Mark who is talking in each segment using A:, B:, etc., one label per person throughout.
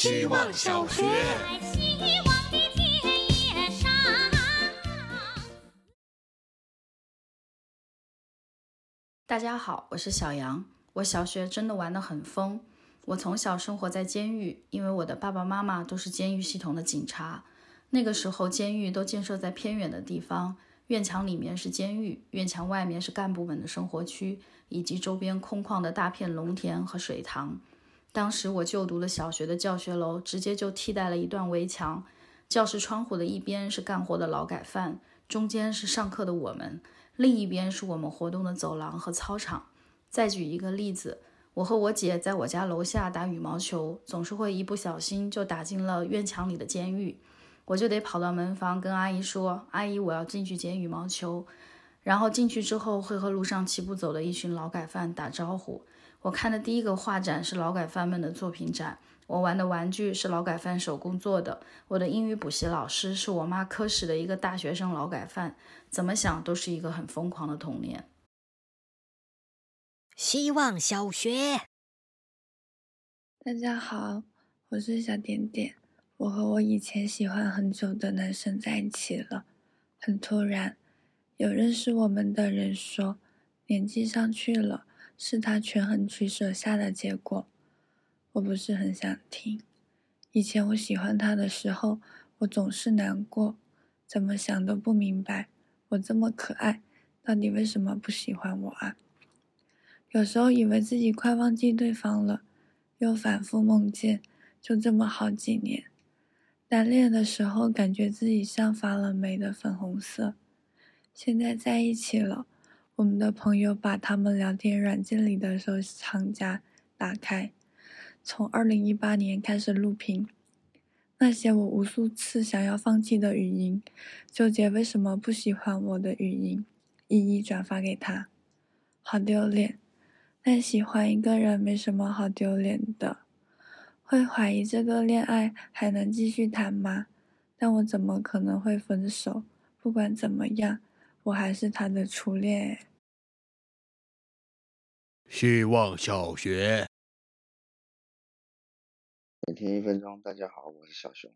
A: 希望小学。
B: 大家好，我是小杨。我小学真的玩得很疯。我从小生活在监狱，因为我的爸爸妈妈都是监狱系统的警察。那个时候，监狱都建设在偏远的地方，院墙里面是监狱，院墙外面是干部们的生活区，以及周边空旷的大片农田和水塘。当时我就读的小学的教学楼，直接就替代了一段围墙。教室窗户的一边是干活的劳改犯，中间是上课的我们。另一边是我们活动的走廊和操场。再举一个例子，我和我姐在我家楼下打羽毛球，总是会一不小心就打进了院墙里的监狱，我就得跑到门房跟阿姨说：“阿姨，我要进去捡羽毛球。”然后进去之后会和路上齐步走的一群劳改犯打招呼。我看的第一个画展是劳改犯们的作品展。我玩的玩具是劳改犯手工做的。我的英语补习老师是我妈科室的一个大学生劳改犯。怎么想都是一个很疯狂的童年。
C: 希望小学，
D: 大家好，我是小点点。我和我以前喜欢很久的男生在一起了，很突然。有认识我们的人说，年纪上去了，是他权衡取舍下的结果。我不是很想听。以前我喜欢他的时候，我总是难过，怎么想都不明白。我这么可爱，到底为什么不喜欢我啊？有时候以为自己快忘记对方了，又反复梦见，就这么好几年。单恋的时候，感觉自己像发了霉的粉红色。现在在一起了，我们的朋友把他们聊天软件里的收藏夹打开。从二零一八年开始录屏，那些我无数次想要放弃的语音，纠结为什么不喜欢我的语音，一一转发给他，好丢脸。但喜欢一个人没什么好丢脸的，会怀疑这个恋爱还能继续谈吗？但我怎么可能会分手？不管怎么样，我还是他的初恋。
A: 希望小学。
E: 每天一分钟，大家好，我是小熊。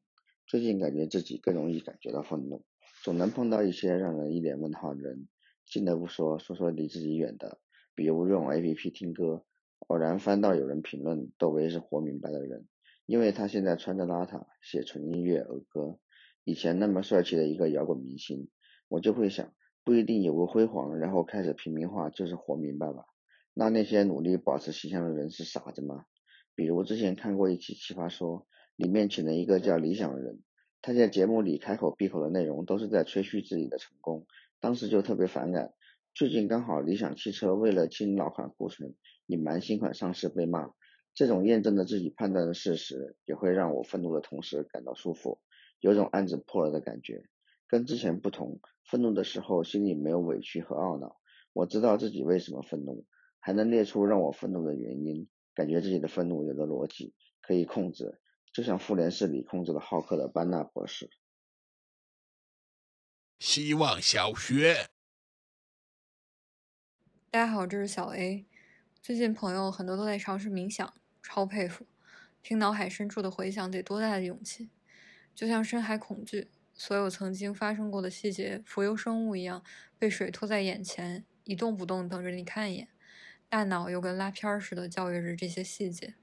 E: 最近感觉自己更容易感觉到愤怒，总能碰到一些让人一脸问号的人。近的不说，说说离自己远的，比如用 A P P 听歌，偶然翻到有人评论窦唯是活明白的人，因为他现在穿着邋遢，写纯音乐儿歌。以前那么帅气的一个摇滚明星，我就会想，不一定有个辉煌，然后开始平民化就是活明白了？那那些努力保持形象的人是傻子吗？比如之前看过一期《奇葩说》，里面请了一个叫李想的人，他在节目里开口闭口的内容都是在吹嘘自己的成功，当时就特别反感。最近刚好理想汽车为了清老款库存，隐瞒新款上市被骂，这种验证了自己判断的事实，也会让我愤怒的同时感到舒服，有种案子破了的感觉。跟之前不同，愤怒的时候心里没有委屈和懊恼，我知道自己为什么愤怒，还能列出让我愤怒的原因。感觉自己的愤怒有了逻辑，可以控制，就像复联四里控制了浩克的班纳博士。
A: 希望小学，
F: 大家好，这是小 A。最近朋友很多都在尝试冥想，超佩服。听脑海深处的回响得多大的勇气？就像深海恐惧，所有曾经发生过的细节，浮游生物一样被水拖在眼前，一动不动等着你看一眼。大脑又跟拉片儿似的教育着这些细节。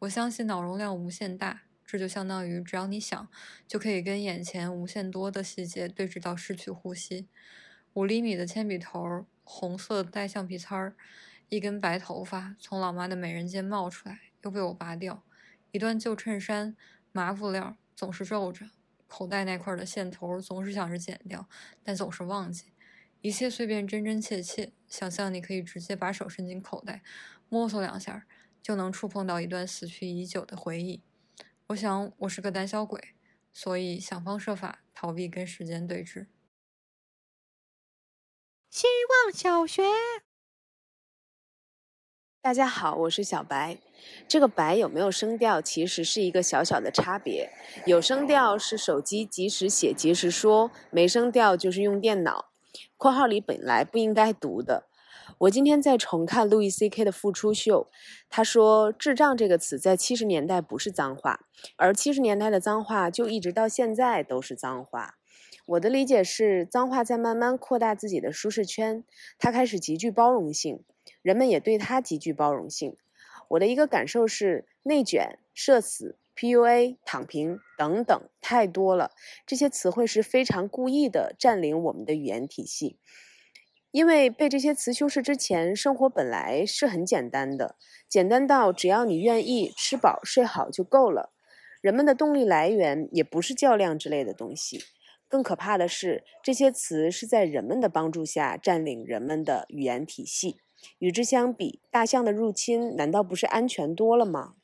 F: 我相信脑容量无限大，这就相当于只要你想，就可以跟眼前无限多的细节对峙到失去呼吸。五厘米的铅笔头，红色带橡皮擦儿，一根白头发从老妈的美人尖冒出来，又被我拔掉。一段旧衬衫，麻布料总是皱着，口袋那块的线头总是想着剪掉，但总是忘记。一切碎片真真切切，想象你可以直接把手伸进口袋，摸索两下，就能触碰到一段死去已久的回忆。我想我是个胆小鬼，所以想方设法逃避跟时间对峙。
C: 希望小学，
G: 大家好，我是小白。这个“白”有没有声调，其实是一个小小的差别。有声调是手机即时写即时说，没声调就是用电脑。括号里本来不应该读的，我今天在重看路易 C K 的复出秀，他说“智障”这个词在七十年代不是脏话，而七十年代的脏话就一直到现在都是脏话。我的理解是，脏话在慢慢扩大自己的舒适圈，它开始极具包容性，人们也对它极具包容性。我的一个感受是，内卷、社死、PUA、躺平等等太多了，这些词汇是非常故意的占领我们的语言体系。因为被这些词修饰之前，生活本来是很简单的，简单到只要你愿意吃饱睡好就够了。人们的动力来源也不是较量之类的东西。更可怕的是，这些词是在人们的帮助下占领人们的语言体系。与之相比，大象的入侵难道不是安全多了吗？